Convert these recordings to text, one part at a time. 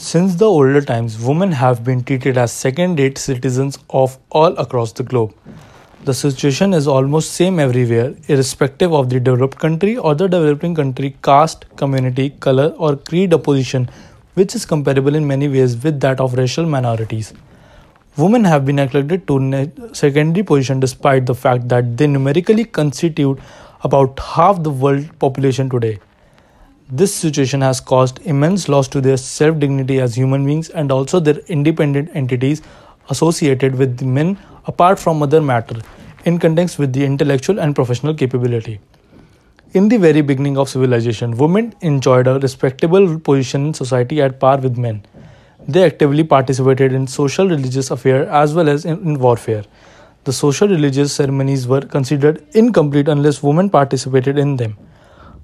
Since the older times, women have been treated as second-rate citizens of all across the globe. The situation is almost same everywhere, irrespective of the developed country or the developing country caste, community, color or creed opposition, which is comparable in many ways with that of racial minorities. Women have been neglected to secondary position despite the fact that they numerically constitute about half the world population today. This situation has caused immense loss to their self dignity as human beings and also their independent entities associated with men apart from other matter in context with the intellectual and professional capability. In the very beginning of civilization, women enjoyed a respectable position in society at par with men. They actively participated in social religious affairs as well as in warfare. The social religious ceremonies were considered incomplete unless women participated in them.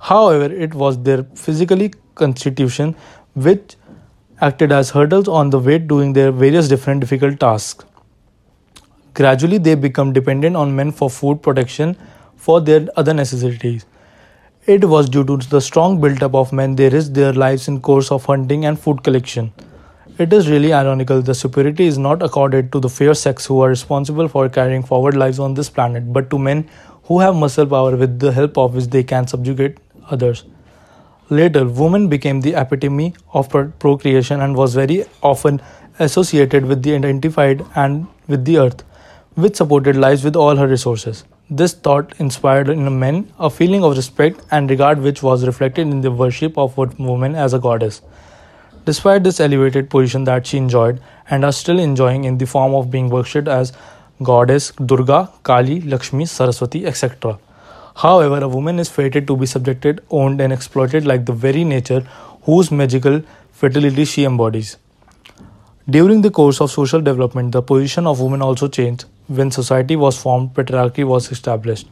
However, it was their physically constitution which acted as hurdles on the way doing their various different difficult tasks. Gradually, they become dependent on men for food protection for their other necessities. It was due to the strong build-up of men they risked their lives in course of hunting and food collection. It is really ironical the superiority is not accorded to the fair sex who are responsible for carrying forward lives on this planet, but to men who have muscle power with the help of which they can subjugate others. Later, woman became the epitome of procreation and was very often associated with the identified and with the earth, which supported lives with all her resources. This thought inspired in men a feeling of respect and regard which was reflected in the worship of woman as a goddess. Despite this elevated position that she enjoyed and are still enjoying in the form of being worshipped as goddess Durga, Kali, Lakshmi, Saraswati, etc. However, a woman is fated to be subjected, owned, and exploited like the very nature whose magical fertility she embodies. During the course of social development, the position of women also changed. When society was formed, patriarchy was established.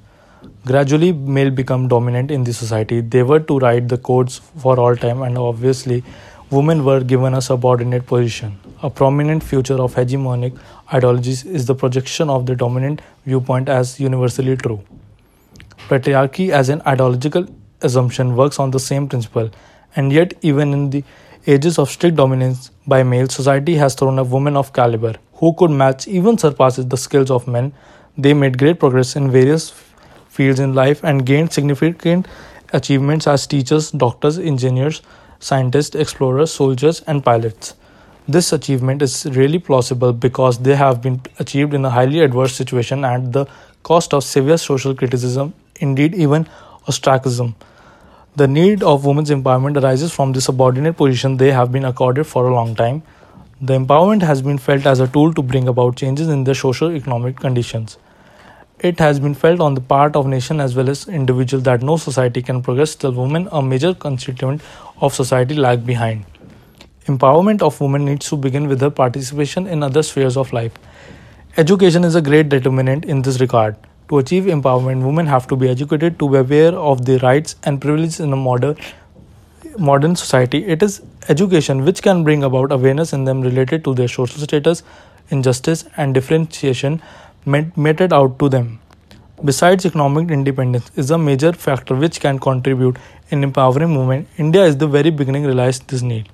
Gradually, male became dominant in the society. They were to write the codes for all time, and obviously, women were given a subordinate position. A prominent feature of hegemonic ideologies is the projection of the dominant viewpoint as universally true. Patriarchy as an ideological assumption works on the same principle, and yet, even in the ages of strict dominance by males, society has thrown a woman of caliber who could match, even surpasses the skills of men. They made great progress in various fields in life and gained significant achievements as teachers, doctors, engineers, scientists, explorers, soldiers, and pilots. This achievement is really plausible because they have been achieved in a highly adverse situation at the cost of severe social criticism indeed even ostracism. The need of women's empowerment arises from the subordinate position they have been accorded for a long time. The empowerment has been felt as a tool to bring about changes in their socio-economic conditions. It has been felt on the part of nation as well as individual that no society can progress till women, a major constituent of society, lag behind. Empowerment of women needs to begin with their participation in other spheres of life. Education is a great determinant in this regard. To achieve empowerment, women have to be educated to be aware of their rights and privileges in a modern modern society. It is education which can bring about awareness in them related to their social status, injustice, and differentiation meted out to them. Besides, economic independence is a major factor which can contribute in empowering women. India is the very beginning realized this need.